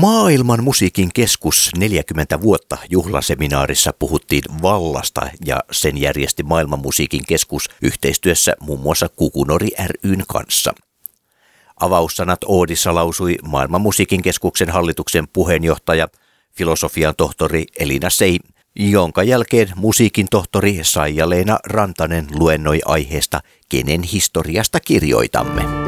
Maailman musiikin keskus 40 vuotta juhlaseminaarissa puhuttiin vallasta ja sen järjesti Maailman musiikin keskus yhteistyössä muun muassa Kukunori ryn kanssa. Avaussanat Oodissa lausui Maailman musiikin keskuksen hallituksen puheenjohtaja, filosofian tohtori Elina Sei, jonka jälkeen musiikin tohtori Saija-Leena Rantanen luennoi aiheesta Kenen historiasta kirjoitamme.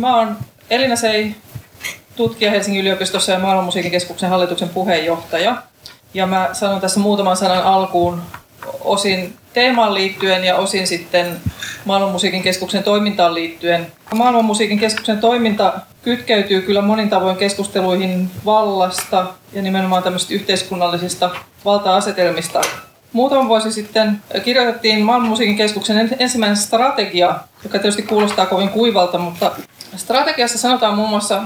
Mä oon Elina Sei, tutkija Helsingin yliopistossa ja Maailmanmusiikin keskuksen hallituksen puheenjohtaja. Ja mä sanon tässä muutaman sanan alkuun osin teemaan liittyen ja osin sitten Maailmanmusiikin keskuksen toimintaan liittyen. Maailmanmusiikin keskuksen toiminta kytkeytyy kyllä monin tavoin keskusteluihin vallasta ja nimenomaan tämmöisistä yhteiskunnallisista valta-asetelmista. Muutama vuosi sitten kirjoitettiin Maailmanmusiikin keskuksen ensimmäinen strategia, joka tietysti kuulostaa kovin kuivalta, mutta strategiassa sanotaan muun muassa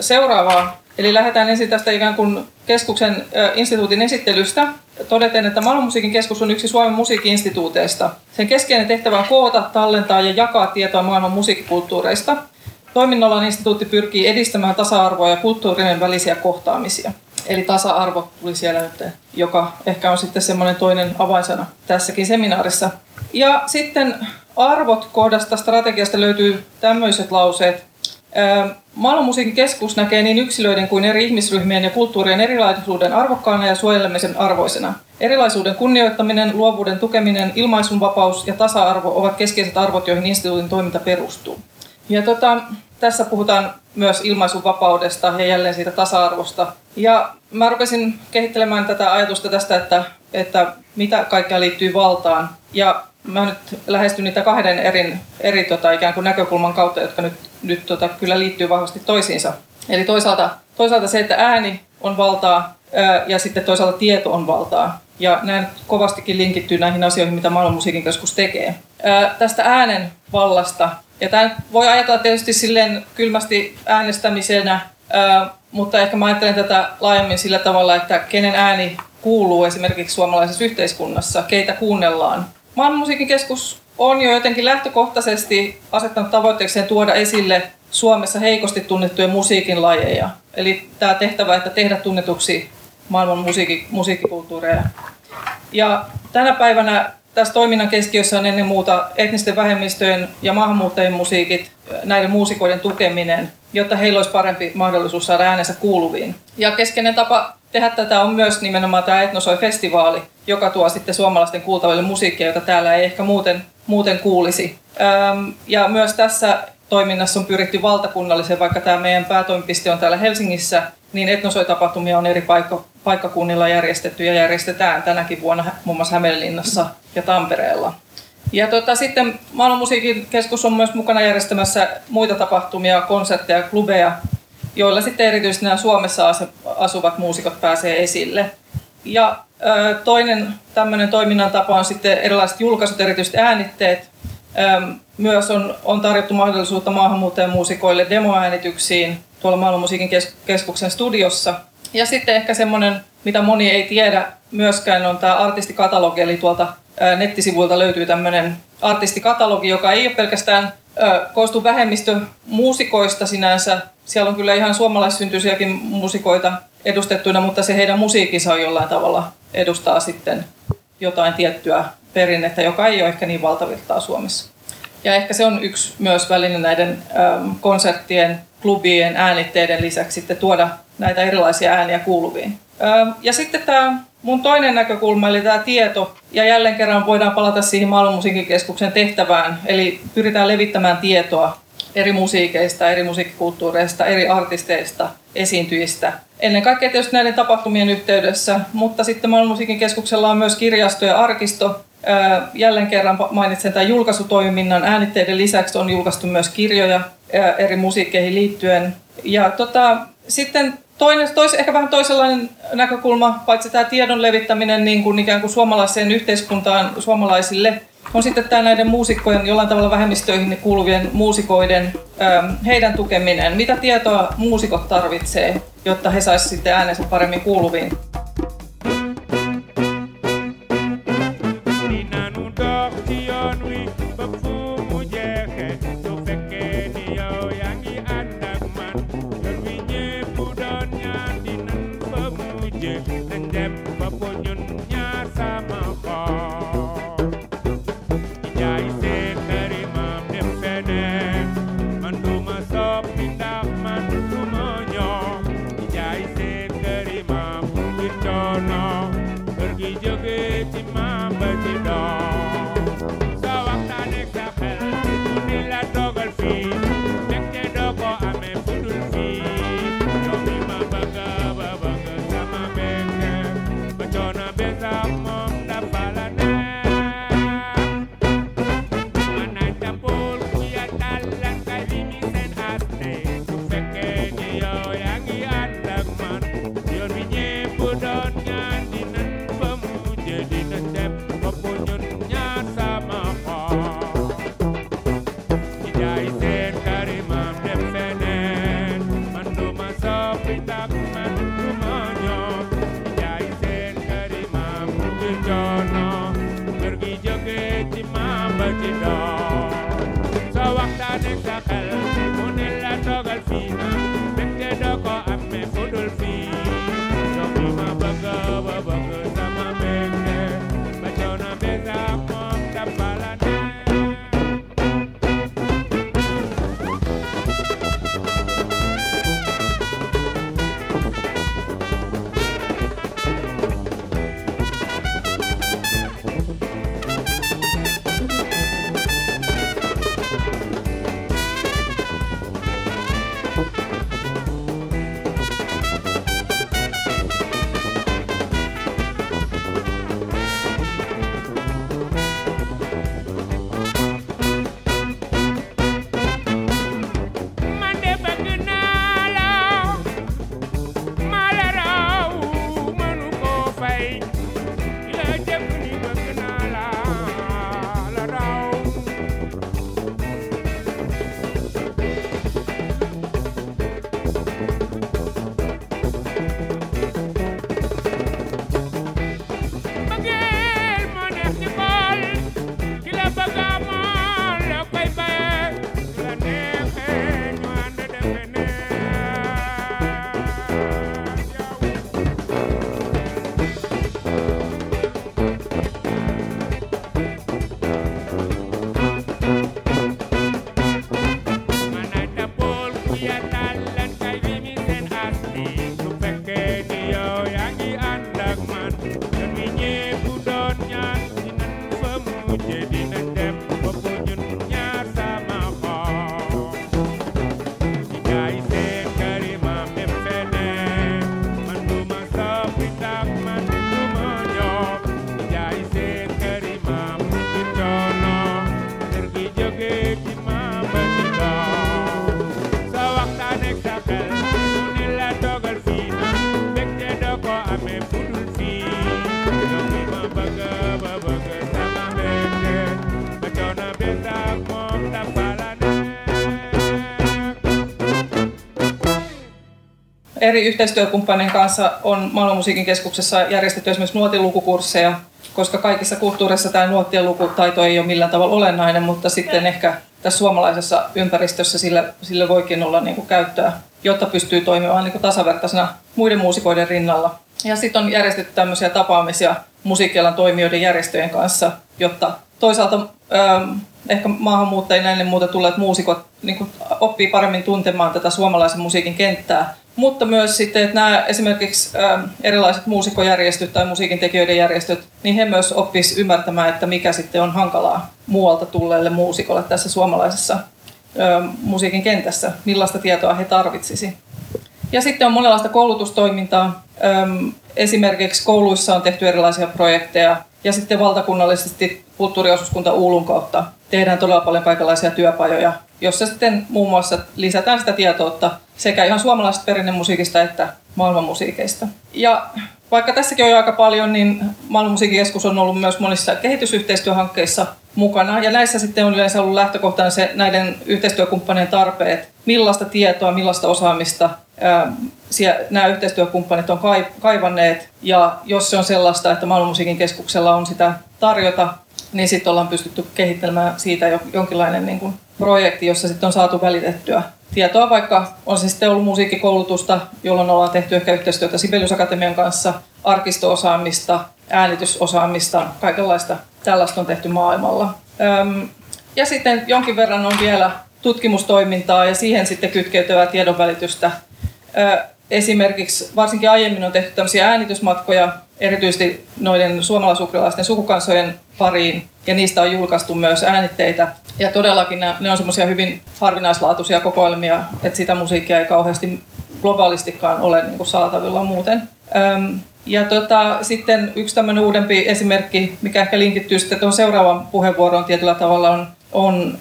seuraavaa. Eli lähdetään ensin tästä ikään kuin keskuksen instituutin esittelystä. Todeten, että Maailmanmusiikin keskus on yksi Suomen musiikinstituuteista. Sen keskeinen tehtävä on koota, tallentaa ja jakaa tietoa maailman musiikkikulttuureista. Toiminnallaan instituutti pyrkii edistämään tasa-arvoa ja kulttuurinen välisiä kohtaamisia. Eli tasa-arvo tuli siellä nyt, joka ehkä on sitten semmoinen toinen avainsana tässäkin seminaarissa. Ja sitten arvot kohdasta strategiasta löytyy tämmöiset lauseet. Maailmanmusiikin keskus näkee niin yksilöiden kuin eri ihmisryhmien ja kulttuurien erilaisuuden arvokkaana ja suojelemisen arvoisena. Erilaisuuden kunnioittaminen, luovuuden tukeminen, ilmaisunvapaus ja tasa-arvo ovat keskeiset arvot, joihin instituutin toiminta perustuu. Ja tota, tässä puhutaan myös ilmaisuvapaudesta ja jälleen siitä tasa-arvosta. Ja mä rupesin kehittelemään tätä ajatusta tästä, että, että mitä kaikkea liittyy valtaan. Ja mä nyt lähestyn niitä kahden eri, eri tota, ikään kuin näkökulman kautta, jotka nyt, nyt tota, kyllä liittyy vahvasti toisiinsa. Eli toisaalta, toisaalta se, että ääni on valtaa ja sitten toisaalta tieto on valtaa. Ja näin kovastikin linkittyy näihin asioihin, mitä Maailmanmusiikin keskus tekee. Tästä äänen vallasta ja tämä voi ajatella tietysti silleen kylmästi äänestämisenä, mutta ehkä mä ajattelen tätä laajemmin sillä tavalla, että kenen ääni kuuluu esimerkiksi suomalaisessa yhteiskunnassa, keitä kuunnellaan. Maailmanmusiikin keskus on jo jotenkin lähtökohtaisesti asettanut tavoitteekseen tuoda esille Suomessa heikosti tunnettuja musiikin lajeja. Eli tämä tehtävä, että tehdä tunnetuksi maailman musiikki, musiikkikulttuureja. Ja tänä päivänä tässä toiminnan keskiössä on ennen muuta etnisten vähemmistöjen ja maahanmuuttajien musiikit, näiden muusikoiden tukeminen, jotta heillä olisi parempi mahdollisuus saada äänensä kuuluviin. Ja keskeinen tapa tehdä tätä on myös nimenomaan tämä Etnosoi-festivaali, joka tuo sitten suomalaisten kuultaville musiikkia, jota täällä ei ehkä muuten, muuten kuulisi. Ja myös tässä toiminnassa on pyritty valtakunnalliseen, vaikka tämä meidän päätoimipiste on täällä Helsingissä, niin etnosoi-tapahtumia on eri paikka, paikkakunnilla järjestetty ja järjestetään tänäkin vuonna muun muassa Hämeenlinnassa ja Tampereella. Ja tota, sitten Maailmanmusiikin keskus on myös mukana järjestämässä muita tapahtumia, konsertteja, klubeja, joilla sitten erityisesti nämä Suomessa asuvat muusikot pääsee esille. Ja ö, toinen tämmöinen toiminnan tapa on sitten erilaiset julkaisut, erityisesti äänitteet. Ö, myös on, on tarjottu mahdollisuutta maahanmuuttajamuusikoille demoäänityksiin tuolla Maailmanmusiikin keskuksen studiossa. Ja sitten ehkä semmoinen, mitä moni ei tiedä myöskään, on tämä artistikatalogi, eli tuolta nettisivuilta löytyy tämmöinen artistikatalogi, joka ei ole pelkästään koostu vähemmistömuusikoista sinänsä. Siellä on kyllä ihan suomalaissyntyisiäkin musikoita edustettuina, mutta se heidän musiikkinsa on jollain tavalla edustaa sitten jotain tiettyä perinnettä, joka ei ole ehkä niin valtavirtaa Suomessa. Ja ehkä se on yksi myös väline näiden konserttien, klubien, äänitteiden lisäksi sitten tuoda näitä erilaisia ääniä kuuluviin. Ja sitten tämä mun toinen näkökulma, eli tämä tieto, ja jälleen kerran voidaan palata siihen Maailmanmusiikkikeskuksen tehtävään, eli pyritään levittämään tietoa eri musiikeista, eri musiikkikulttuureista, eri artisteista, esiintyjistä. Ennen kaikkea tietysti näiden tapahtumien yhteydessä, mutta sitten Maailmanmusiikin keskuksella on myös kirjasto ja arkisto. Jälleen kerran mainitsen tämän julkaisutoiminnan. Äänitteiden lisäksi on julkaistu myös kirjoja eri musiikkeihin liittyen. Ja tota, sitten Toinen, tois, ehkä vähän toisenlainen näkökulma, paitsi tämä tiedon levittäminen niin kuin ikään kuin suomalaiseen yhteiskuntaan suomalaisille, on sitten tämä näiden muusikkojen, jollain tavalla vähemmistöihin kuuluvien muusikoiden, heidän tukeminen. Mitä tietoa muusikot tarvitsee, jotta he saisivat sitten äänensä paremmin kuuluviin? So, Dorf. So wacht da nicht der Hell. Eri yhteistyökumppanien kanssa on Maailmanmusiikin keskuksessa järjestetty esimerkiksi nuotilukukursseja, koska kaikissa kulttuureissa tämä nuottien lukutaito ei ole millään tavalla olennainen, mutta sitten ehkä tässä suomalaisessa ympäristössä sille, sille voikin olla niin kuin käyttöä, jotta pystyy toimimaan niin kuin tasavertaisena muiden muusikoiden rinnalla. Ja sitten on järjestetty tämmöisiä tapaamisia musiikkialan toimijoiden järjestöjen kanssa, jotta toisaalta ähm, ehkä maahanmuuttajien ennen muuta tulleet muusikot niin kuin oppii paremmin tuntemaan tätä suomalaisen musiikin kenttää, mutta myös sitten, että nämä esimerkiksi ähm, erilaiset muusikojärjestöt tai musiikin tekijöiden järjestöt, niin he myös oppis ymmärtämään, että mikä sitten on hankalaa muualta tulleelle muusikolle tässä suomalaisessa ähm, musiikin kentässä, millaista tietoa he tarvitsisi. Ja sitten on monenlaista koulutustoimintaa. Ähm, esimerkiksi kouluissa on tehty erilaisia projekteja ja sitten valtakunnallisesti kulttuuriosuuskunta Uulun kautta tehdään todella paljon kaikenlaisia työpajoja, jossa sitten muun muassa lisätään sitä tietoutta sekä ihan suomalaisesta perinnemusiikista että maailmanmusiikeista. Ja vaikka tässäkin on jo aika paljon, niin Maailmanmusiikkikeskus on ollut myös monissa kehitysyhteistyöhankkeissa mukana. Ja näissä sitten on yleensä ollut lähtökohtana se näiden yhteistyökumppanien tarpeet, millaista tietoa, millaista osaamista ää, nämä yhteistyökumppanit on kaivanneet. Ja jos se on sellaista, että Maailmanmusiikin keskuksella on sitä tarjota, niin sitten ollaan pystytty kehittelemään siitä jonkinlainen niin kuin projekti, jossa sitten on saatu välitettyä tietoa, vaikka on se sitten ollut musiikkikoulutusta, jolloin ollaan tehty ehkä yhteistyötä Sibelius Akatemian kanssa, arkistoosaamista, äänitysosaamista, kaikenlaista tällaista on tehty maailmalla. Ja sitten jonkin verran on vielä tutkimustoimintaa ja siihen sitten kytkeytyvää tiedonvälitystä. Esimerkiksi varsinkin aiemmin on tehty tämmöisiä äänitysmatkoja erityisesti noiden suomalaisukrilaisten sukukansojen pariin ja niistä on julkaistu myös äänitteitä. Ja todellakin ne, ne on semmoisia hyvin harvinaislaatuisia kokoelmia, että sitä musiikkia ei kauheasti globaalistikaan ole niin kuin saatavilla muuten. Öm, ja tota, sitten yksi tämmöinen uudempi esimerkki, mikä ehkä linkittyy sitten tuohon seuraavan puheenvuoroon tietyllä tavalla, on, on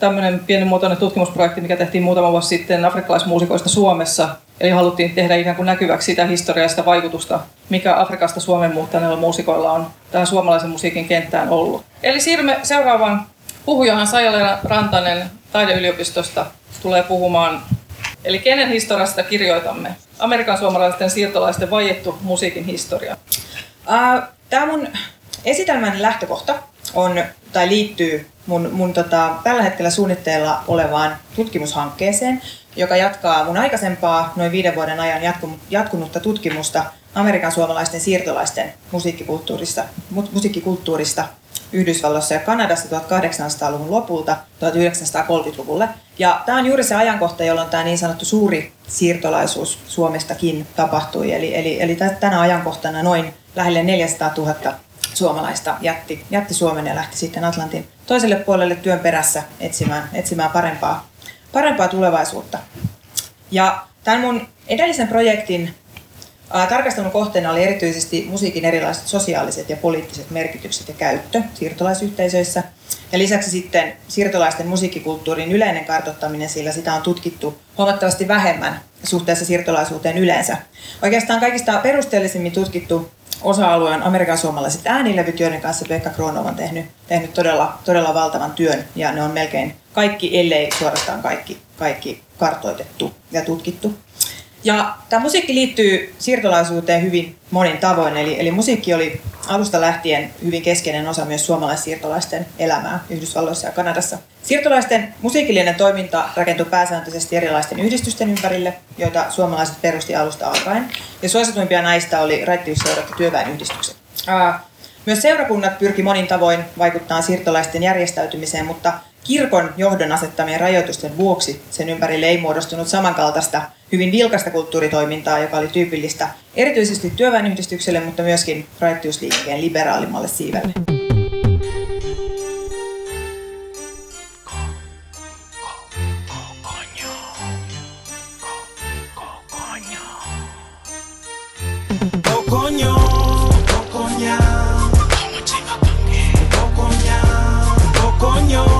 tämmöinen pienimuotoinen tutkimusprojekti, mikä tehtiin muutama vuosi sitten afrikkalaismuusikoista Suomessa, Eli haluttiin tehdä ikään kuin näkyväksi sitä historiallista vaikutusta, mikä Afrikasta Suomen muuttaneilla muusikoilla on tähän suomalaisen musiikin kenttään ollut. Eli siirrymme seuraavaan puhujahan Saijala Rantanen taideyliopistosta tulee puhumaan. Eli kenen historiasta kirjoitamme? Amerikan suomalaisten siirtolaisten vaiettu musiikin historia. Tämä mun esitelmän lähtökohta on, tai liittyy mun, mun tota, tällä hetkellä suunnitteilla olevaan tutkimushankkeeseen, joka jatkaa mun aikaisempaa noin viiden vuoden ajan jatkunutta tutkimusta Amerikan suomalaisten siirtolaisten musiikkikulttuurista, musiikkikulttuurista Yhdysvalloissa ja Kanadassa 1800-luvun lopulta 1930-luvulle. Ja tämä on juuri se ajankohta, jolloin tämä niin sanottu suuri siirtolaisuus Suomestakin tapahtui. Eli, eli, eli tänä ajankohtana noin lähelle 400 000 suomalaista jätti, jätti Suomen ja lähti sitten Atlantin toiselle puolelle työn perässä etsimään, etsimään parempaa, parempaa tulevaisuutta. Ja tämän mun edellisen projektin Tarkastelun kohteena oli erityisesti musiikin erilaiset sosiaaliset ja poliittiset merkitykset ja käyttö siirtolaisyhteisöissä. Ja lisäksi sitten siirtolaisten musiikkikulttuurin yleinen kartottaminen, sillä sitä on tutkittu huomattavasti vähemmän suhteessa siirtolaisuuteen yleensä. Oikeastaan kaikista perusteellisimmin tutkittu osa-alue on Amerikan suomalaiset äänilevyt, joiden kanssa Pekka Kronov on tehnyt, tehnyt todella, todella valtavan työn. Ja ne on melkein kaikki, ellei suorastaan kaikki, kaikki kartoitettu ja tutkittu. Ja tämä musiikki liittyy siirtolaisuuteen hyvin monin tavoin, eli, eli musiikki oli alusta lähtien hyvin keskeinen osa myös suomalaissiirtolaisten elämää Yhdysvalloissa ja Kanadassa. Siirtolaisten musiikillinen toiminta rakentui pääsääntöisesti erilaisten yhdistysten ympärille, joita suomalaiset perusti alusta alkaen. Ja suosituimpia näistä oli raittiusseurat ja työväenyhdistykset. Myös seurakunnat pyrki monin tavoin vaikuttaa siirtolaisten järjestäytymiseen, mutta kirkon johdon asettamien rajoitusten vuoksi sen ympärille ei muodostunut samankaltaista hyvin vilkasta kulttuuritoimintaa, joka oli tyypillistä erityisesti työväenyhdistykselle, mutta myöskin raittiusliikkeen liberaalimmalle siivelle. Coño.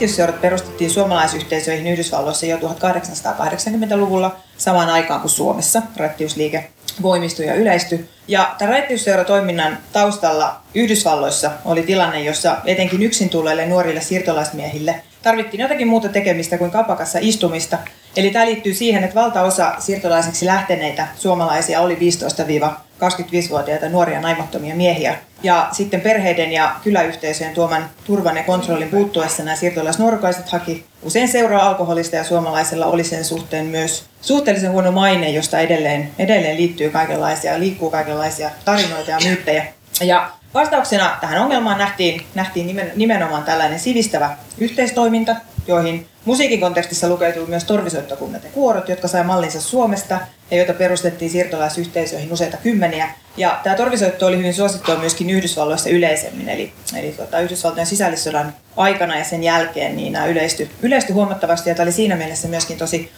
Raittiusseurat perustettiin suomalaisyhteisöihin Yhdysvalloissa jo 1880-luvulla samaan aikaan kuin Suomessa raittiusliike voimistui ja yleistyi. Ja tämän raittiusseuratoiminnan taustalla Yhdysvalloissa oli tilanne, jossa etenkin yksin tulleille nuorille siirtolaismiehille tarvittiin jotakin muuta tekemistä kuin kapakassa istumista. Eli tämä liittyy siihen, että valtaosa siirtolaisiksi lähteneitä suomalaisia oli 15-25-vuotiaita nuoria naimattomia miehiä. Ja sitten perheiden ja kyläyhteisöjen tuoman turvan ja kontrollin puuttuessa nämä siirtolaisnuorukaiset haki usein seuraa alkoholista ja suomalaisella oli sen suhteen myös suhteellisen huono maine, josta edelleen, edelleen liittyy kaikenlaisia, liikkuu kaikenlaisia tarinoita ja myyttejä. Ja vastauksena tähän ongelmaan nähtiin, nähtiin nimen, nimenomaan tällainen sivistävä yhteistoiminta, joihin musiikin kontekstissa lukeutuu myös torvisoittokunnat ja kuorot, jotka sai mallinsa Suomesta ja joita perustettiin siirtolaisyhteisöihin useita kymmeniä. Ja tämä torvisoitto oli hyvin suosittua myöskin Yhdysvalloissa yleisemmin, eli, eli tuota, Yhdysvaltojen sisällissodan aikana ja sen jälkeen niin nämä yleistyi, yleistyi huomattavasti ja tämä oli siinä mielessä myöskin tosi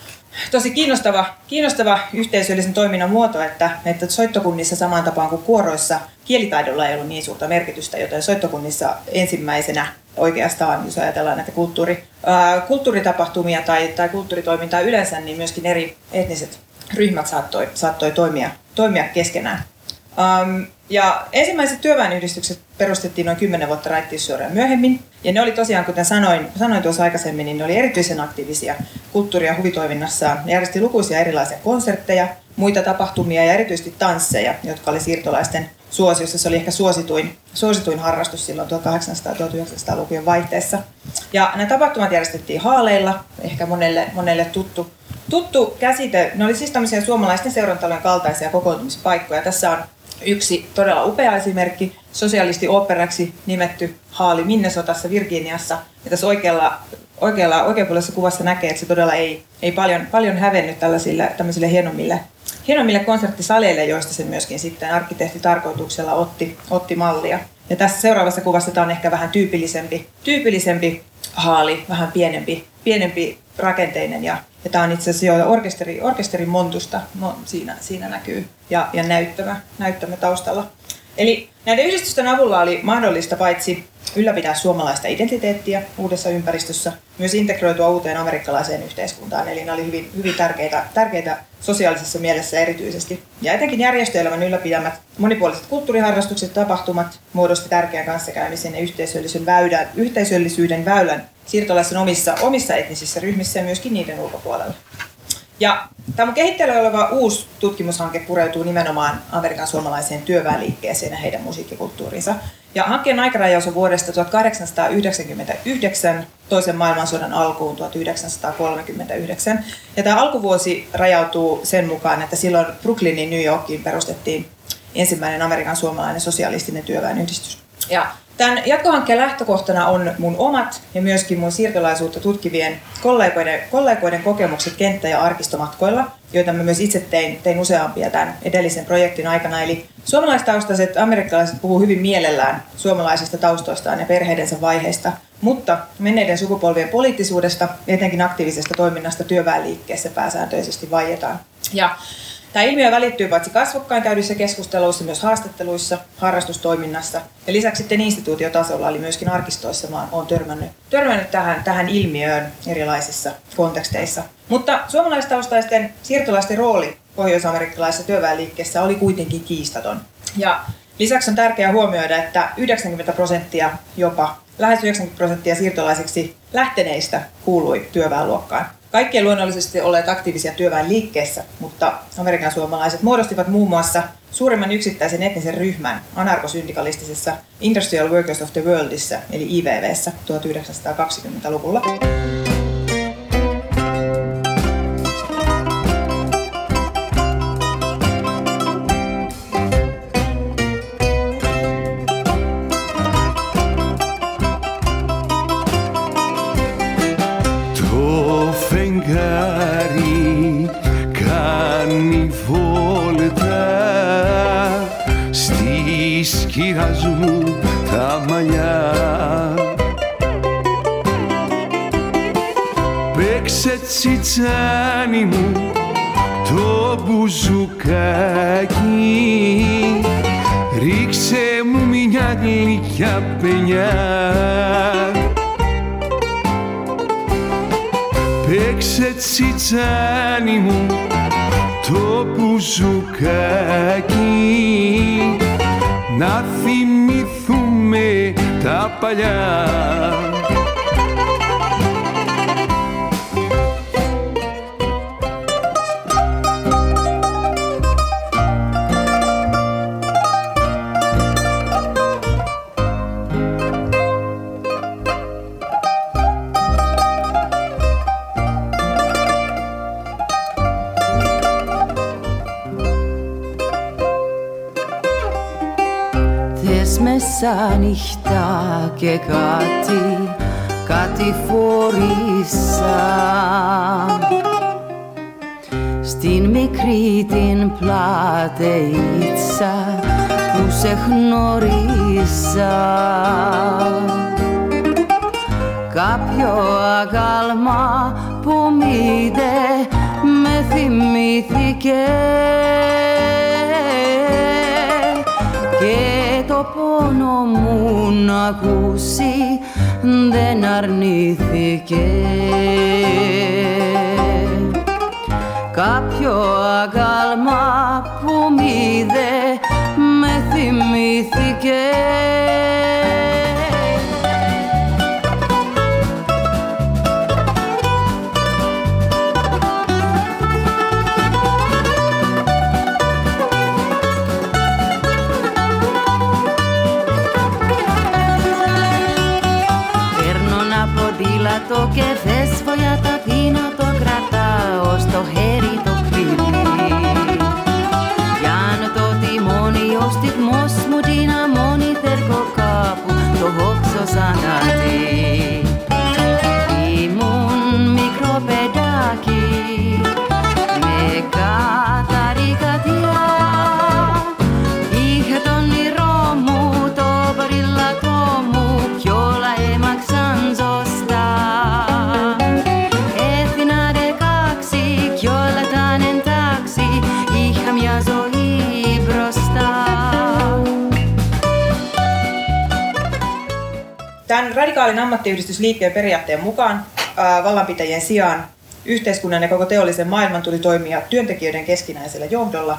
tosi kiinnostava, kiinnostava yhteisöllisen toiminnan muoto, että, että soittokunnissa samaan tapaan kuin kuoroissa kielitaidolla ei ollut niin suurta merkitystä, joten soittokunnissa ensimmäisenä oikeastaan, jos ajatellaan näitä kulttuuri, ää, kulttuuritapahtumia tai, tai kulttuuritoimintaa yleensä, niin myöskin eri etniset ryhmät saattoi, saattoi toimia, toimia keskenään. Um, ja ensimmäiset työväenyhdistykset perustettiin noin 10 vuotta raittiussuoraan myöhemmin. Ja ne oli tosiaan, kuten sanoin, sanoin tuossa aikaisemmin, niin ne oli erityisen aktiivisia kulttuuri- ja huvitoiminnassa. Ne järjesti lukuisia erilaisia konsertteja, muita tapahtumia ja erityisesti tansseja, jotka oli siirtolaisten suosiossa. Se oli ehkä suosituin, suosituin harrastus silloin 1800-1900-lukujen vaihteessa. Ja nämä tapahtumat järjestettiin haaleilla, ehkä monelle, monelle tuttu, tuttu käsite. Ne oli siis tämmöisiä suomalaisten seurantalojen kaltaisia kokoontumispaikkoja. Tässä on yksi todella upea esimerkki, sosialisti operaksi nimetty haali Minnesotassa Virginiassa. Ja tässä oikealla, oikealla, oikeapuolisessa kuvassa näkee, että se todella ei, ei paljon, paljon hävennyt tällaisille tämmöisille hienommille, hienommille konserttisaleille, joista se myöskin sitten arkkitehti tarkoituksella otti, otti mallia. Ja tässä seuraavassa kuvassa tämä on ehkä vähän tyypillisempi, tyypillisempi haali, vähän pienempi, pienempi rakenteinen ja, ja tämä on itse asiassa jo orkesteri, orkesterin montusta mo, siinä, siinä näkyy ja, ja näyttämä, näyttämä taustalla. Eli näiden yhdistysten avulla oli mahdollista paitsi ylläpitää suomalaista identiteettiä uudessa ympäristössä, myös integroitua uuteen amerikkalaiseen yhteiskuntaan. Eli ne oli hyvin, hyvin tärkeitä, tärkeitä sosiaalisessa mielessä erityisesti. Ja etenkin järjestöelämän ylläpidämät monipuoliset kulttuuriharrastukset ja tapahtumat muodosti tärkeän kanssakäymisen ja yhteisöllisyyden väylän, yhteisöllisyyden väylän siirtolaisen omissa, omissa etnisissä ryhmissä ja myöskin niiden ulkopuolella. Ja tämä kehitteillä oleva uusi tutkimushanke pureutuu nimenomaan Amerikan suomalaiseen työväenliikkeeseen ja heidän musiikkikulttuurinsa. Ja hankkeen aikarajaus on vuodesta 1899 toisen maailmansodan alkuun 1939. Ja tämä alkuvuosi rajautuu sen mukaan, että silloin Brooklynin New Yorkiin perustettiin ensimmäinen Amerikan suomalainen sosialistinen työväenyhdistys. Ja Tämän jatkohankkeen lähtökohtana on mun omat ja myöskin mun siirtolaisuutta tutkivien kollegoiden, kollegoiden kokemukset kenttä- ja arkistomatkoilla, joita mä myös itse tein, tein useampia tämän edellisen projektin aikana. Eli suomalaistaustaiset amerikkalaiset puhuu hyvin mielellään suomalaisista taustoistaan ja perheidensä vaiheista, mutta menneiden sukupolvien poliittisuudesta, etenkin aktiivisesta toiminnasta työväenliikkeessä pääsääntöisesti vaietaan. Ja Tämä ilmiö välittyy paitsi kasvokkain käydyissä keskusteluissa, myös haastatteluissa, harrastustoiminnassa. Ja lisäksi sitten instituutiotasolla, eli myöskin arkistoissa, mä oon törmännyt, törmännyt tähän, tähän ilmiöön erilaisissa konteksteissa. Mutta suomalaistaustaisten siirtolaisten rooli pohjois-amerikkalaisessa työväenliikkeessä oli kuitenkin kiistaton. Ja lisäksi on tärkeää huomioida, että 90 prosenttia jopa, lähes 90 prosenttia siirtolaisiksi lähteneistä kuului työväenluokkaan. Kaikki luonnollisesti olleet aktiivisia työväenliikkeessä, mutta Amerikan suomalaiset muodostivat muun muassa suurimman yksittäisen etnisen ryhmän anarkosyndikalistisessa Industrial Workers of the Worldissa, eli IVVssä 1920-luvulla. Τσιτσάνι μου το μπουζουκάκι να θυμηθούμε τα παλιά και κάτι, κάτι φορήσα Στην μικρή την πλατείτσα που σε γνωρίσα Κάποιο αγάλμα που μήτε με θυμήθηκε το πόνο μου να ακούσει δεν αρνήθηκε. Κάποιο αγάλμα που μήδε με θυμήθηκε zanade radikaalin ammattiyhdistysliikkeen periaatteen mukaan vallanpitäjien sijaan yhteiskunnan ja koko teollisen maailman tuli toimia työntekijöiden keskinäisellä johdolla.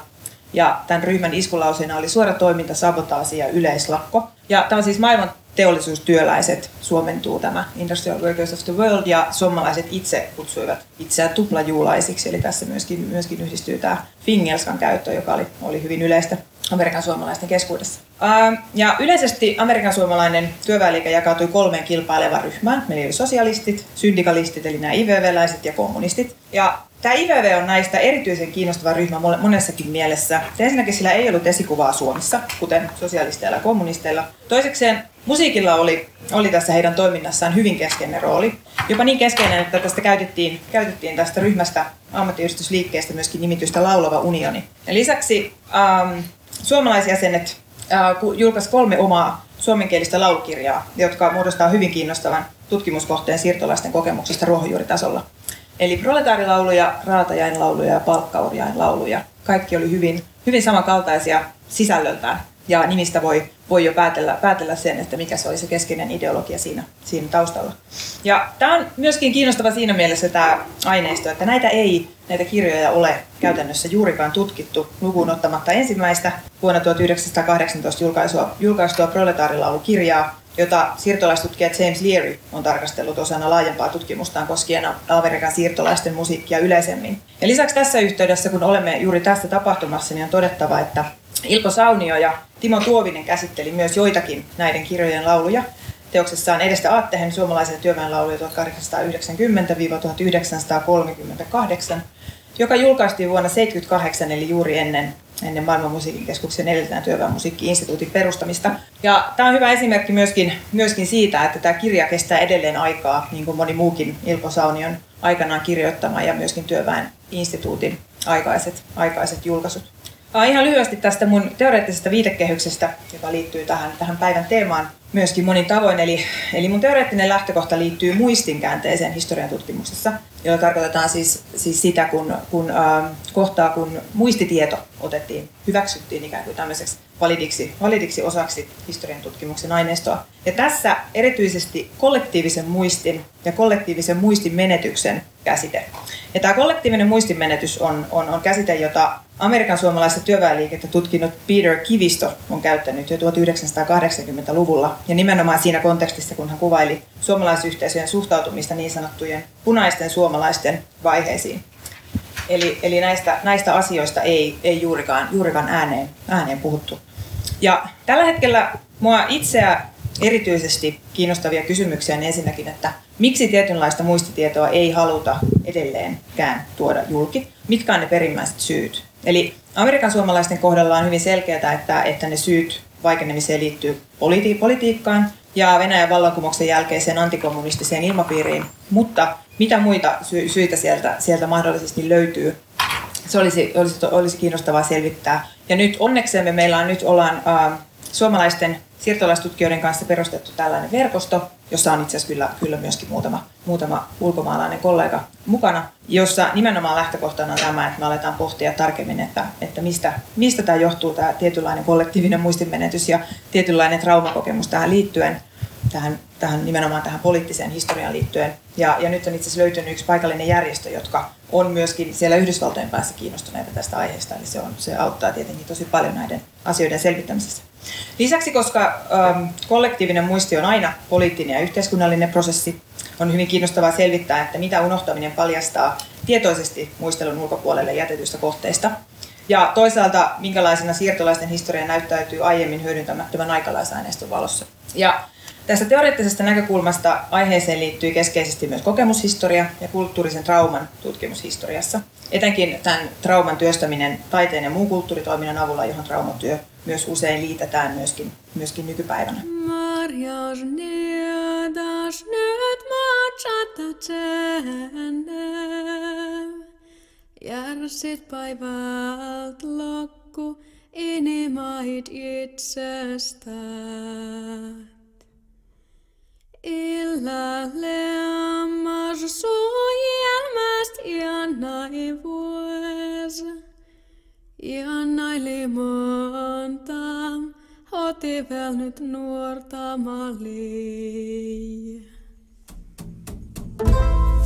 Ja tämän ryhmän iskulauseena oli suora toiminta, sabotaasi ja yleislakko. Ja tämä on siis maailman teollisuustyöläiset suomentuu tämä Industrial Workers of the World ja suomalaiset itse kutsuivat itseään tuplajuulaisiksi, eli tässä myöskin, myöskin yhdistyy tämä fingelskan käyttö, joka oli, oli hyvin yleistä Amerikan suomalaisten keskuudessa. Ää, Ja yleisesti Amerikan suomalainen työväenliike jakautui kolmeen kilpailevaan ryhmään. Meillä oli sosialistit, syndikalistit, eli nämä IVV-läiset ja kommunistit. Ja Tämä IVV on näistä erityisen kiinnostava ryhmä monessakin mielessä. Ensinnäkin sillä ei ollut esikuvaa Suomessa, kuten sosialisteilla ja kommunisteilla. Toisekseen musiikilla oli, oli tässä heidän toiminnassaan hyvin keskeinen rooli. Jopa niin keskeinen, että tästä käytettiin, käytettiin tästä ryhmästä ammattiyhdistysliikkeestä myöskin nimitystä Laulava unioni. Ja lisäksi ähm, suomalaisjäsenet julkaisi kolme omaa suomenkielistä laulukirjaa, jotka muodostaa hyvin kiinnostavan tutkimuskohteen siirtolaisten kokemuksista ruohonjuuritasolla. Eli proletaarilauluja, raatajainlauluja ja palkkaurjainlauluja. Kaikki oli hyvin, hyvin samankaltaisia sisällöltään. Ja nimistä voi, voi jo päätellä, päätellä sen, että mikä se oli se keskeinen ideologia siinä, siinä taustalla. Ja tämä on myöskin kiinnostava siinä mielessä tämä aineisto, että näitä ei, näitä kirjoja ole käytännössä juurikaan tutkittu lukuun ottamatta ensimmäistä vuonna 1918 julkaisua, julkaistua proletaarilaulukirjaa, jota siirtolaistutkija James Leary on tarkastellut osana laajempaa tutkimustaan koskien Amerikan siirtolaisten musiikkia yleisemmin. Ja lisäksi tässä yhteydessä, kun olemme juuri tässä tapahtumassa, niin on todettava, että Ilpo Saunio ja Timo Tuovinen käsitteli myös joitakin näiden kirjojen lauluja teoksessaan Edestä Aattehen suomalaisia työväenlauluja 1891-1938, joka julkaistiin vuonna 1978 eli juuri ennen, ennen maailman musiikkikeskuksen edeltäjän työväenmusiikki-instituutin perustamista. Ja tämä on hyvä esimerkki myöskin, myöskin siitä, että tämä kirja kestää edelleen aikaa, niin kuin moni muukin Ilpo Saunion aikanaan kirjoittama ja myöskin työväen instituutin aikaiset, aikaiset julkaisut. Ihan lyhyesti tästä mun teoreettisesta viitekehyksestä, joka liittyy tähän, tähän päivän teemaan myöskin monin tavoin. Eli, eli mun teoreettinen lähtökohta liittyy muistinkäänteeseen historian tutkimuksessa, jolla tarkoitetaan siis, siis sitä, kun, kun äh, kohtaa, kun muistitieto otettiin, hyväksyttiin ikään kuin tämmöiseksi validiksi, validiksi osaksi historian tutkimuksen aineistoa. Ja tässä erityisesti kollektiivisen muistin ja kollektiivisen muistin menetyksen käsite. Ja tämä kollektiivinen muistinmenetys on, on, on käsite, jota Amerikan suomalaista työväenliikettä tutkinut Peter Kivisto on käyttänyt jo 1980-luvulla. Ja nimenomaan siinä kontekstissa, kun hän kuvaili suomalaisyhteisöjen suhtautumista niin sanottujen punaisten suomalaisten vaiheisiin. Eli, eli näistä, näistä asioista ei, ei juurikaan, juurikaan ääneen, ääneen puhuttu. Ja tällä hetkellä mua itseä erityisesti kiinnostavia kysymyksiä on ensinnäkin, että miksi tietynlaista muistitietoa ei haluta edelleenkään tuoda julki? Mitkä on ne perimmäiset syyt? Eli Amerikan suomalaisten kohdalla on hyvin selkeää, että, että ne syyt vaikenemiseen liittyy politi- politiikkaan ja Venäjän vallankumouksen jälkeiseen antikommunistiseen ilmapiiriin. Mutta mitä muita sy- syitä sieltä, sieltä mahdollisesti löytyy? Se olisi, olisi, olisi kiinnostavaa selvittää. Ja nyt onneksemme meillä on nyt ollaan äh, suomalaisten siirtolaistutkijoiden kanssa perustettu tällainen verkosto, jossa on itse asiassa kyllä, kyllä myöskin muutama, muutama ulkomaalainen kollega mukana, jossa nimenomaan lähtökohtana on tämä, että me aletaan pohtia tarkemmin, että, että mistä, mistä tämä johtuu, tämä tietynlainen kollektiivinen muistinmenetys ja tietynlainen traumakokemus tähän liittyen, tähän, tähän nimenomaan tähän poliittiseen historiaan liittyen. Ja, ja nyt on itse asiassa löytynyt yksi paikallinen järjestö, jotka on myöskin siellä Yhdysvaltojen päässä kiinnostuneita tästä aiheesta, eli se, on, se auttaa tietenkin tosi paljon näiden asioiden selvittämisessä. Lisäksi, koska ähm, kollektiivinen muisti on aina poliittinen ja yhteiskunnallinen prosessi, on hyvin kiinnostavaa selvittää, että mitä unohtaminen paljastaa tietoisesti muistelun ulkopuolelle jätetyistä kohteista. Ja toisaalta, minkälaisena siirtolaisten historia näyttäytyy aiemmin hyödyntämättömän aikalaisaineiston valossa. Ja Tästä teoreettisesta näkökulmasta aiheeseen liittyy keskeisesti myös kokemushistoria ja kulttuurisen trauman tutkimushistoriassa. Etenkin tämän trauman työstäminen taiteen ja muun kulttuuritoiminnan avulla, johon traumatyö myös usein liitetään myöskin, myöskin nykypäivänä. Järsit inimait itsestään. Illalle ammas suojelmast iannai vuos. Iannai limonta, hoti väl nyt nuorta mallia. isest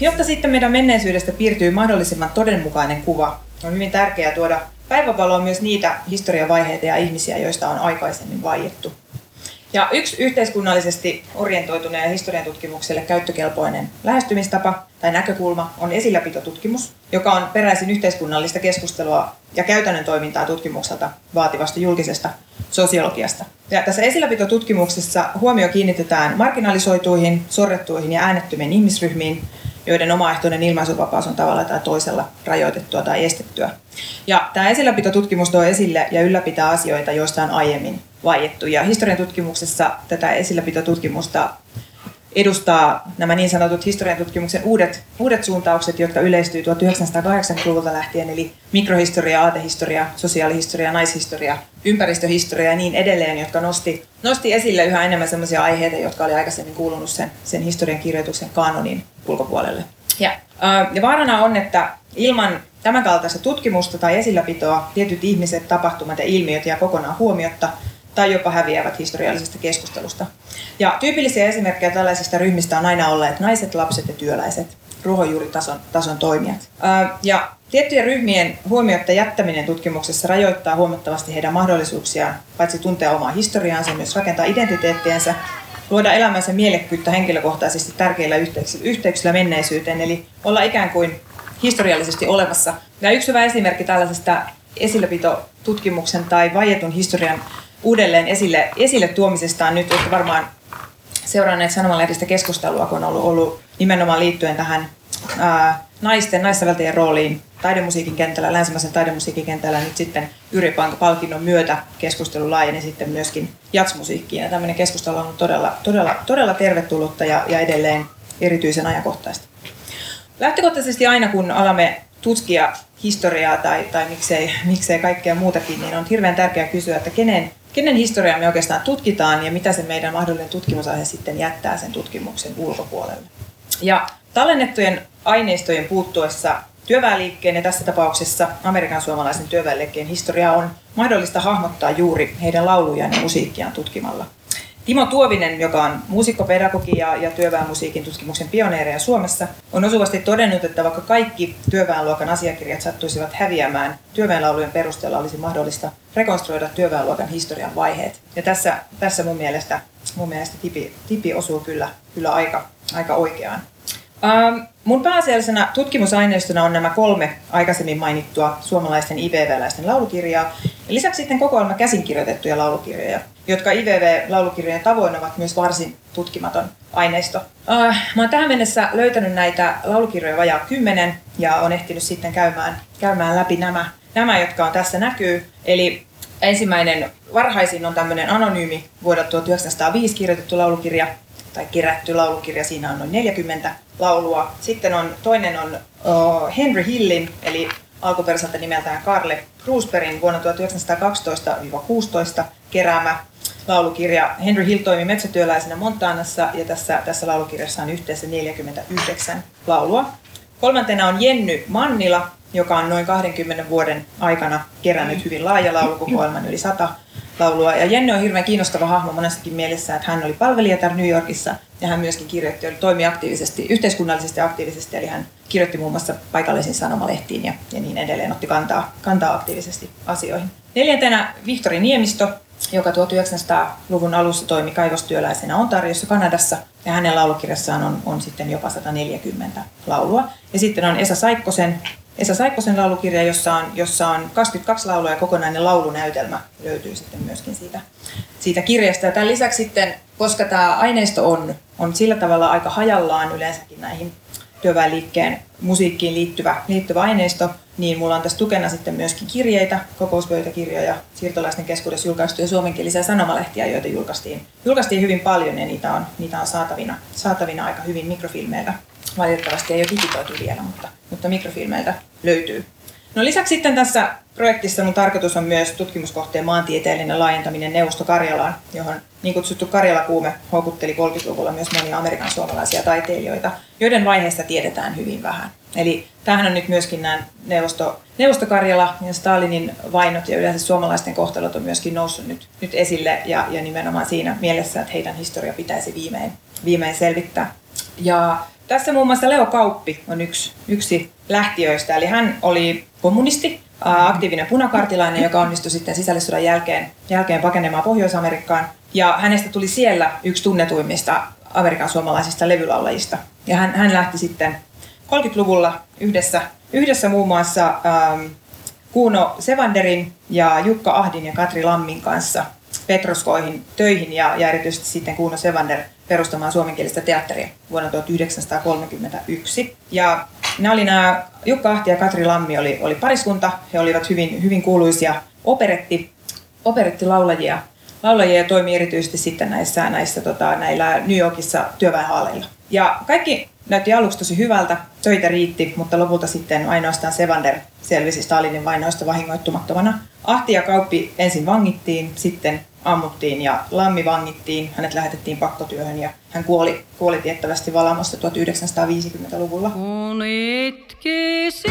Jotta sitten meidän menneisyydestä piirtyy mahdollisimman todenmukainen kuva, on hyvin tärkeää tuoda päivävaloon myös niitä historiavaiheita ja ihmisiä, joista on aikaisemmin vaiettu. Ja yksi yhteiskunnallisesti orientoituneen historian tutkimukselle käyttökelpoinen lähestymistapa tai näkökulma on esilläpitotutkimus, joka on peräisin yhteiskunnallista keskustelua ja käytännön toimintaa tutkimukselta vaativasta julkisesta sosiologiasta. Ja tässä esilläpitotutkimuksessa huomio kiinnitetään marginalisoituihin, sorrettuihin ja äänettömiin ihmisryhmiin, joiden omaehtoinen ilmaisuvapaus on tavalla tai toisella rajoitettua tai estettyä. Ja tämä esilläpitotutkimus tuo esille ja ylläpitää asioita, joista on aiemmin vaiettu. Ja historian tutkimuksessa tätä esilläpitotutkimusta edustaa nämä niin sanotut historian tutkimuksen uudet, uudet suuntaukset, jotka yleistyy 1980-luvulta lähtien, eli mikrohistoria, aatehistoria, sosiaalihistoria, naishistoria, ympäristöhistoria ja niin edelleen, jotka nosti, nosti esille yhä enemmän sellaisia aiheita, jotka oli aikaisemmin kuulunut sen, sen historian kirjoituksen kanonin ulkopuolelle. Ja, ää, ja vaarana on, että ilman tämänkaltaista tutkimusta tai esilläpitoa tietyt ihmiset, tapahtumat ja ilmiöt jää kokonaan huomiotta tai jopa häviävät historiallisesta keskustelusta. Ja tyypillisiä esimerkkejä tällaisista ryhmistä on aina olleet naiset, lapset ja työläiset, ruohonjuuritason tason toimijat. Ää, Ja tiettyjen ryhmien huomiotta jättäminen tutkimuksessa rajoittaa huomattavasti heidän mahdollisuuksiaan paitsi tuntea omaa historiaansa, myös rakentaa identiteettiensä luoda elämänsä mielekkyyttä henkilökohtaisesti tärkeillä yhteyksillä, menneisyyteen, eli olla ikään kuin historiallisesti olemassa. Ja yksi hyvä esimerkki tällaisesta esilläpitotutkimuksen tai vaietun historian uudelleen esille, esille tuomisesta on nyt, että varmaan seuranneet sanomalehdistä keskustelua, kun on ollut, ollut nimenomaan liittyen tähän ää, naisten, naissäveltäjien rooliin taidemusiikin kentällä, länsimaisen taidemusiikin kentällä nyt sitten Yrjö palkinnon myötä keskustelu laajeni sitten myöskin jatsmusiikkiin. Ja tämmöinen keskustelu on todella, todella, todella tervetullutta ja, ja edelleen erityisen ajankohtaista. Lähtökohtaisesti aina kun alamme tutkia historiaa tai, tai miksei, miksei kaikkea muutakin, niin on hirveän tärkeää kysyä, että kenen, kenen historiaa me oikeastaan tutkitaan ja mitä se meidän mahdollinen tutkimusaihe sitten jättää sen tutkimuksen ulkopuolelle. Ja tallennettujen aineistojen puuttuessa työväenliikkeen ja tässä tapauksessa Amerikan suomalaisen työväenliikkeen historiaa on mahdollista hahmottaa juuri heidän laulujaan ja musiikkiaan tutkimalla. Timo Tuovinen, joka on muusikkopedagogi ja, ja työväenmusiikin tutkimuksen pioneereja Suomessa, on osuvasti todennut, että vaikka kaikki työväenluokan asiakirjat sattuisivat häviämään, työväenlaulujen perusteella olisi mahdollista rekonstruoida työväenluokan historian vaiheet. Ja tässä, tässä mun mielestä, mun mielestä tipi, tipi osuu kyllä, kyllä aika, aika oikeaan. Ähm, mun pääasiallisena tutkimusaineistona on nämä kolme aikaisemmin mainittua suomalaisten IVV-läisten laulukirjaa. Ja lisäksi sitten kokoelma käsinkirjoitettuja laulukirjoja, jotka IVV-laulukirjojen tavoin ovat myös varsin tutkimaton aineisto. Äh, mä oon tähän mennessä löytänyt näitä laulukirjoja vajaa kymmenen ja on ehtinyt sitten käymään, käymään läpi nämä, nämä, jotka on tässä näkyy. Eli ensimmäinen varhaisin on tämmöinen anonyymi vuodelta 1905 kirjoitettu laulukirja, tai kerätty laulukirja, siinä on noin 40 laulua. Sitten on, toinen on uh, Henry Hillin, eli alkuperäiseltä nimeltään Karle Krusperin vuonna 1912-16 keräämä laulukirja. Henry Hill toimi metsätyöläisenä Montanassa ja tässä, tässä laulukirjassa on yhteensä 49 laulua. Kolmantena on Jenny Mannila, joka on noin 20 vuoden aikana kerännyt hyvin laaja laulukokoelman, yli 100 laulua. Ja Jenny on hirveän kiinnostava hahmo monessakin mielessä, että hän oli palvelijatar New Yorkissa ja hän myöskin kirjoitti, oli, toimi aktiivisesti, yhteiskunnallisesti aktiivisesti, eli hän kirjoitti muun muassa paikallisiin sanomalehtiin ja, ja niin edelleen, otti kantaa, kantaa aktiivisesti asioihin. Neljäntenä Vihtori Niemisto, joka 1900-luvun alussa toimi kaivostyöläisenä Ontariossa Kanadassa, ja hänen laulukirjassaan on, on sitten jopa 140 laulua. Ja sitten on Esa Saikkosen, Esa Saikkosen laulukirja, jossa on, jossa on 22 laulua ja kokonainen laulunäytelmä löytyy sitten myöskin siitä, siitä kirjasta. Ja tämän lisäksi sitten, koska tämä aineisto on, on sillä tavalla aika hajallaan yleensäkin näihin työväenliikkeen musiikkiin liittyvä, liittyvä aineisto, niin mulla on tässä tukena sitten myöskin kirjeitä, kokouspöytäkirjoja, siirtolaisten keskuudessa julkaistuja suomenkielisiä sanomalehtiä, joita julkaistiin, julkaistiin hyvin paljon ja niitä on, niitä on saatavina, saatavina aika hyvin mikrofilmeillä. Valitettavasti ei ole digitoitu vielä, mutta, mutta mikrofilmeiltä löytyy. No lisäksi sitten tässä projektissa mun tarkoitus on myös tutkimuskohteen maantieteellinen laajentaminen Neuvosto Karjalaan, johon niin kutsuttu Karjala-kuume houkutteli 30-luvulla myös monia Amerikan suomalaisia taiteilijoita, joiden vaiheesta tiedetään hyvin vähän. Eli tämähän on nyt myöskin nämä Neuvosto, Neuvosto Karjala ja Stalinin vainot ja yleensä suomalaisten kohtalot on myöskin noussut nyt, nyt esille ja, ja nimenomaan siinä mielessä, että heidän historia pitäisi viimein, viimein selvittää. Ja tässä muun muassa Leo Kauppi on yksi, yksi lähtiöistä, eli hän oli kommunisti, aktiivinen punakartilainen, joka onnistui sitten sisällissodan jälkeen, jälkeen pakenemaan Pohjois-Amerikkaan. Ja hänestä tuli siellä yksi tunnetuimmista Amerikan suomalaisista levylaulajista. Ja hän, hän lähti sitten 30-luvulla yhdessä, yhdessä muun muassa ähm, Kuuno Sevanderin ja Jukka Ahdin ja Katri Lammin kanssa Petroskoihin töihin ja, ja erityisesti sitten Kuuno Sevander perustamaan suomenkielistä teatteria vuonna 1931. Ja nämä oli nämä, Jukka Ahti ja Katri Lammi oli, oli pariskunta. He olivat hyvin, hyvin kuuluisia operetti, operettilaulajia laulajia ja toimi erityisesti sitten näissä, näissä tota, näillä New Yorkissa työväenhaaleilla. Ja kaikki näytti aluksi tosi hyvältä, töitä riitti, mutta lopulta sitten ainoastaan Sevander selvisi Stalinin vainoista vahingoittumattomana. Ahti ja Kauppi ensin vangittiin, sitten ammuttiin ja Lammi vangittiin. Hänet lähetettiin pakkotyöhön ja hän kuoli, kuoli tiettävästi Valamossa 1950-luvulla. Kun itkisinkö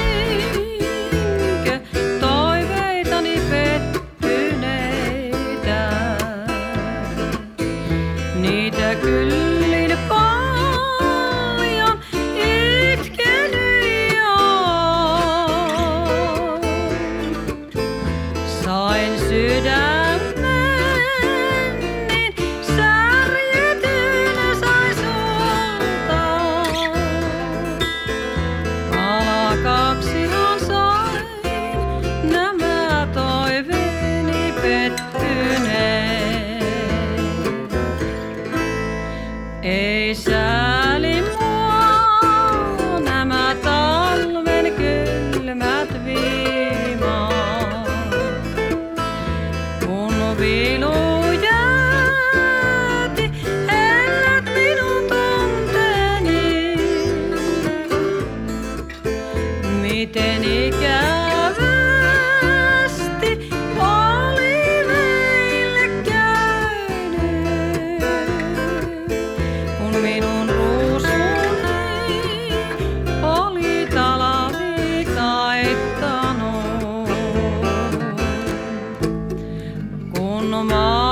no mar.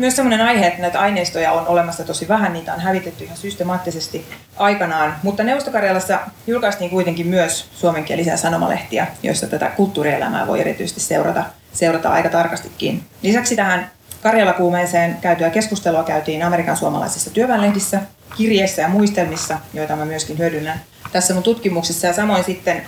Myös sellainen aihe, että näitä aineistoja on olemassa tosi vähän, niitä on hävitetty ihan systemaattisesti aikanaan. Mutta Neuvostokarjalassa julkaistiin kuitenkin myös suomenkielisiä sanomalehtiä, joissa tätä kulttuurielämää voi erityisesti seurata, seurata aika tarkastikin. Lisäksi tähän Karjala-kuumeeseen käytyä keskustelua käytiin Amerikan suomalaisissa työväenlehdissä, kirjeissä ja muistelmissa, joita mä myöskin hyödynnän tässä mun tutkimuksessa. Ja samoin sitten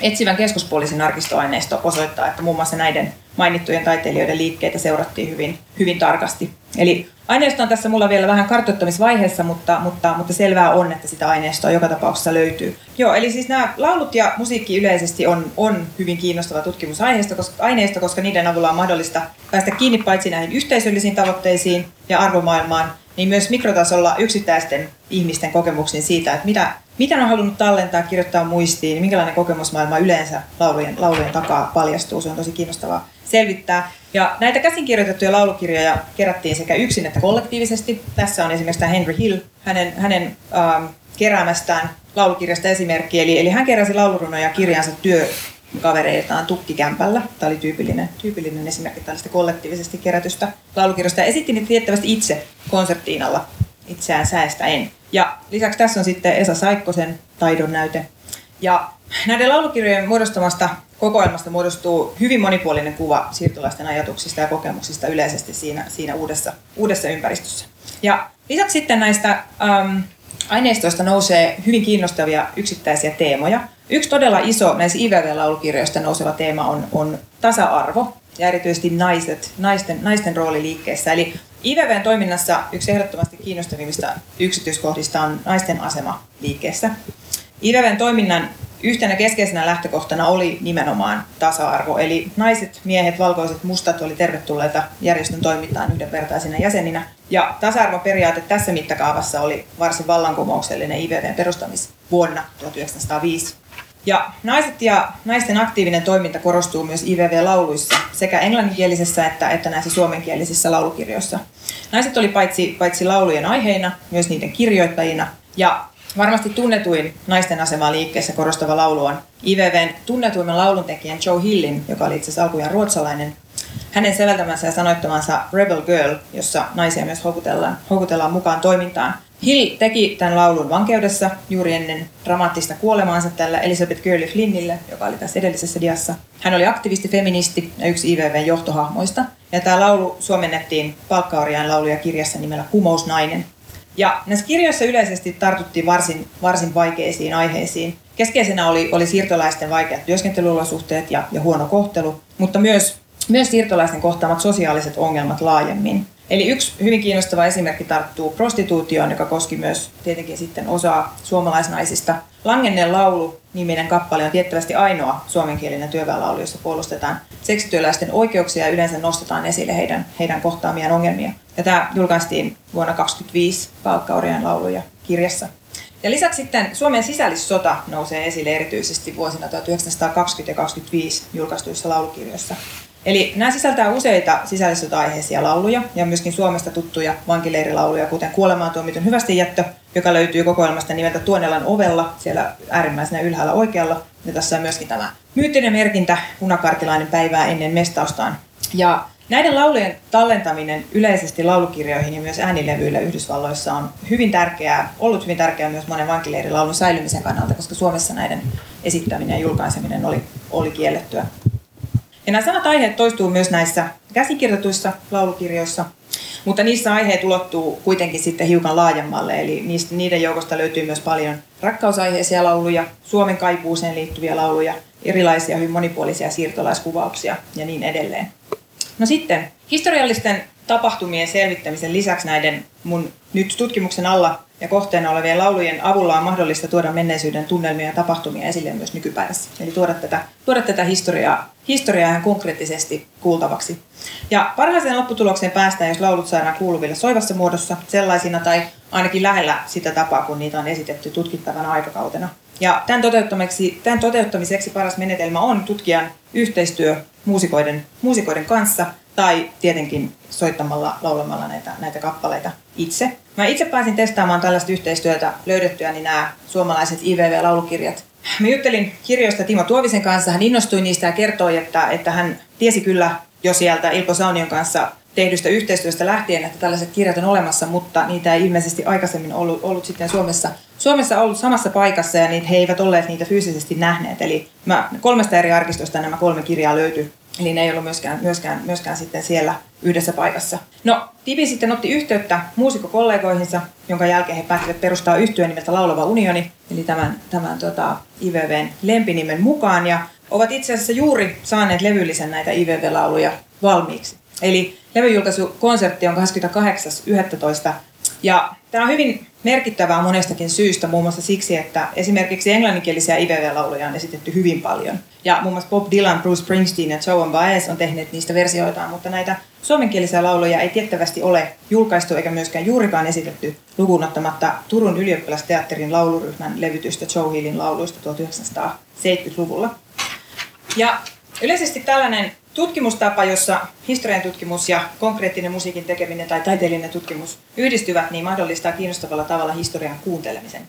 etsivän keskuspoliisin arkistoaineisto osoittaa, että muun muassa näiden mainittujen taiteilijoiden liikkeitä seurattiin hyvin, hyvin tarkasti. Eli aineisto on tässä mulla vielä vähän kartoittamisvaiheessa, mutta, mutta, mutta selvää on, että sitä aineistoa joka tapauksessa löytyy. Joo, eli siis nämä laulut ja musiikki yleisesti on, on hyvin kiinnostava tutkimusaineisto, koska, aineisto, koska niiden avulla on mahdollista päästä kiinni paitsi näihin yhteisöllisiin tavoitteisiin ja arvomaailmaan, niin myös mikrotasolla yksittäisten ihmisten kokemuksiin siitä, että mitä, mitä on halunnut tallentaa, kirjoittaa muistiin, minkälainen kokemusmaailma yleensä laulujen, laulujen takaa paljastuu. Se on tosi kiinnostavaa selvittää. Ja näitä käsinkirjoitettuja laulukirjoja kerättiin sekä yksin että kollektiivisesti. Tässä on esimerkiksi tämä Henry Hill, hänen, hänen ähm, keräämästään laulukirjasta esimerkki. Eli, eli hän keräsi laulurunoja kirjansa työkavereiltaan tukkikämpällä. Tämä oli tyypillinen, tyypillinen esimerkki tällaista kollektiivisesti kerätystä laulukirjasta. Ja esitti niitä tiettävästi itse konserttiin alla itseään säästäen. Ja lisäksi tässä on sitten Esa Saikkosen taidon näyte. Ja näiden laulukirjojen muodostamasta kokoelmasta muodostuu hyvin monipuolinen kuva siirtolaisten ajatuksista ja kokemuksista yleisesti siinä, siinä uudessa, uudessa ympäristössä. Ja lisäksi sitten näistä äm, aineistoista nousee hyvin kiinnostavia yksittäisiä teemoja. Yksi todella iso näissä IVV-laulukirjoista nouseva teema on, on tasa-arvo ja erityisesti naiset, naisten, naisten rooli liikkeessä. Eli IVVn toiminnassa yksi ehdottomasti kiinnostavimmista yksityiskohdista on naisten asema liikkeessä. IVVn toiminnan yhtenä keskeisenä lähtökohtana oli nimenomaan tasa-arvo, eli naiset, miehet, valkoiset, mustat oli tervetulleita järjestön toimintaan yhdenvertaisina jäseninä. Ja tasa-arvoperiaate tässä mittakaavassa oli varsin vallankumouksellinen IVVn perustamisvuonna 1905. Ja naiset ja naisten aktiivinen toiminta korostuu myös IVV-lauluissa sekä englanninkielisessä että, että näissä suomenkielisissä laulukirjoissa. Naiset oli paitsi, paitsi laulujen aiheina, myös niiden kirjoittajina. Ja varmasti tunnetuin naisten asemaa liikkeessä korostava laulu on IVVn tunnetuimman lauluntekijän Joe Hillin, joka oli itse asiassa alkujaan ruotsalainen. Hänen säveltämänsä ja sanoittamansa Rebel Girl, jossa naisia myös houkutellaan, houkutellaan mukaan toimintaan. Hill teki tämän laulun vankeudessa juuri ennen dramaattista kuolemaansa tällä Elizabeth Gurley Flynnille, joka oli tässä edellisessä diassa. Hän oli aktivisti, feministi ja yksi IVVn johtohahmoista. Ja tämä laulu suomennettiin palkkaoriain lauluja kirjassa nimellä Kumousnainen. Ja näissä kirjoissa yleisesti tartuttiin varsin, varsin vaikeisiin aiheisiin. Keskeisenä oli, oli siirtolaisten vaikeat työskentelyolosuhteet ja, ja huono kohtelu, mutta myös, myös siirtolaisten kohtaamat sosiaaliset ongelmat laajemmin. Eli yksi hyvin kiinnostava esimerkki tarttuu prostituutioon, joka koski myös tietenkin sitten osaa suomalaisnaisista. Langenneen laulu niminen kappale on tiettävästi ainoa suomenkielinen työväenlaulu, jossa puolustetaan seksityöläisten oikeuksia ja yleensä nostetaan esille heidän, heidän kohtaamiaan ongelmia. Ja tämä julkaistiin vuonna 2025 Palkkaurian lauluja kirjassa. Ja lisäksi sitten Suomen sisällissota nousee esille erityisesti vuosina 1920 ja 1925 julkaistuissa laulukirjoissa. Eli nämä sisältää useita sisällissota-aiheisia lauluja ja myöskin Suomesta tuttuja vankileirilauluja, kuten Kuolemaan tuomitun hyvästi jättö, joka löytyy kokoelmasta nimeltä Tuonelan ovella, siellä äärimmäisenä ylhäällä oikealla. Ja tässä on myöskin tämä myyttinen merkintä, punakartilainen päivää ennen mestaustaan. Ja näiden laulujen tallentaminen yleisesti laulukirjoihin ja myös äänilevyillä Yhdysvalloissa on hyvin tärkeää, ollut hyvin tärkeää myös monen vankileirilaulun säilymisen kannalta, koska Suomessa näiden esittäminen ja julkaiseminen oli, oli kiellettyä. Ja nämä samat aiheet toistuu myös näissä käsikirjoituissa laulukirjoissa, mutta niissä aiheet ulottuu kuitenkin sitten hiukan laajemmalle, eli niistä, niiden joukosta löytyy myös paljon rakkausaiheisia lauluja, Suomen kaipuuseen liittyviä lauluja, erilaisia hyvin monipuolisia siirtolaiskuvauksia ja niin edelleen. No sitten historiallisten tapahtumien selvittämisen lisäksi näiden mun nyt tutkimuksen alla ja kohteena olevien laulujen avulla on mahdollista tuoda menneisyyden tunnelmia ja tapahtumia esille myös nykypäivässä. Eli tuoda tätä, tuoda tätä historiaa, historiaa ihan konkreettisesti kuultavaksi. Ja parhaaseen lopputulokseen päästään, jos laulut saadaan kuuluville soivassa muodossa sellaisina tai ainakin lähellä sitä tapaa, kun niitä on esitetty tutkittavana aikakautena. Ja tämän toteuttamiseksi, tämän toteuttamiseksi paras menetelmä on tutkijan yhteistyö muusikoiden, muusikoiden kanssa tai tietenkin soittamalla, laulamalla näitä, näitä kappaleita itse. Mä itse pääsin testaamaan tällaista yhteistyötä löydettyä niin nämä suomalaiset IVV-laulukirjat. Mä juttelin kirjoista Timo Tuovisen kanssa, hän innostui niistä ja kertoi, että, että hän tiesi kyllä jo sieltä Ilpo Saunion kanssa tehdystä yhteistyöstä lähtien, että tällaiset kirjat on olemassa, mutta niitä ei ilmeisesti aikaisemmin ollut, ollut sitten Suomessa, Suomessa ollut samassa paikassa ja niitä, he eivät olleet niitä fyysisesti nähneet. Eli mä, kolmesta eri arkistosta nämä kolme kirjaa löytyi Eli ne ei ollut myöskään, myöskään, myöskään sitten siellä yhdessä paikassa. No, Tipi sitten otti yhteyttä muusikkokollegoihinsa, jonka jälkeen he päättivät perustaa yhtyön nimeltä Laulava unioni, eli tämän, tämän tota, IVVn lempinimen mukaan, ja ovat itse asiassa juuri saaneet levyllisen näitä IVV-lauluja valmiiksi. Eli levyjulkaisukonsertti on 28.11. Ja tämä on hyvin merkittävää monestakin syystä, muun muassa siksi, että esimerkiksi englanninkielisiä IVV-lauluja on esitetty hyvin paljon. Ja muun muassa Bob Dylan, Bruce Springsteen ja Joan Baez on tehneet niistä versioitaan, mutta näitä suomenkielisiä lauluja ei tiettävästi ole julkaistu eikä myöskään juurikaan esitetty lukuun ottamatta Turun ylioppilasteatterin lauluryhmän levytystä Joe Hillin lauluista 1970-luvulla. Ja yleisesti tällainen tutkimustapa, jossa historian tutkimus ja konkreettinen musiikin tekeminen tai taiteellinen tutkimus yhdistyvät, niin mahdollistaa kiinnostavalla tavalla historian kuuntelemisen.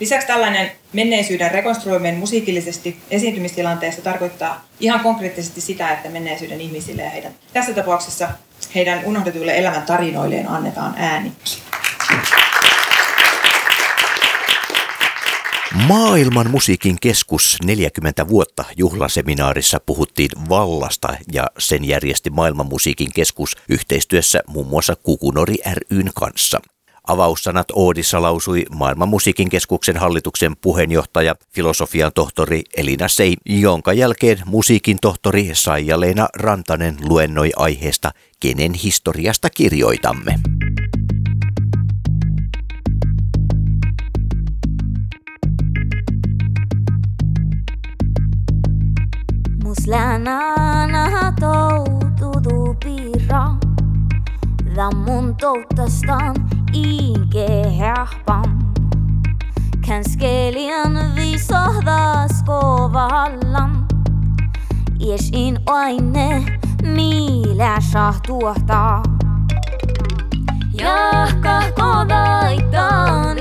Lisäksi tällainen menneisyyden rekonstruoiminen musiikillisesti esiintymistilanteessa tarkoittaa ihan konkreettisesti sitä, että menneisyyden ihmisille ja heidän, tässä tapauksessa heidän unohdetuille elämän tarinoilleen annetaan ääni. Maailman musiikin keskus 40 vuotta juhlaseminaarissa puhuttiin vallasta ja sen järjesti Maailman musiikin keskus yhteistyössä muun muassa Kukunori ryn kanssa. Avaussanat Oodissa lausui Maailman musiikin keskuksen hallituksen puheenjohtaja, filosofian tohtori Elina Sei, jonka jälkeen musiikin tohtori Saija-Leena Rantanen luennoi aiheesta Kenen historiasta kirjoitamme. Läslänä toutudu piirra, ja mun touttastaan inkehähpan. Känskelijän viisahdas kovallan, iesin aine miilä saa tuottaa. Jahka kodaittaan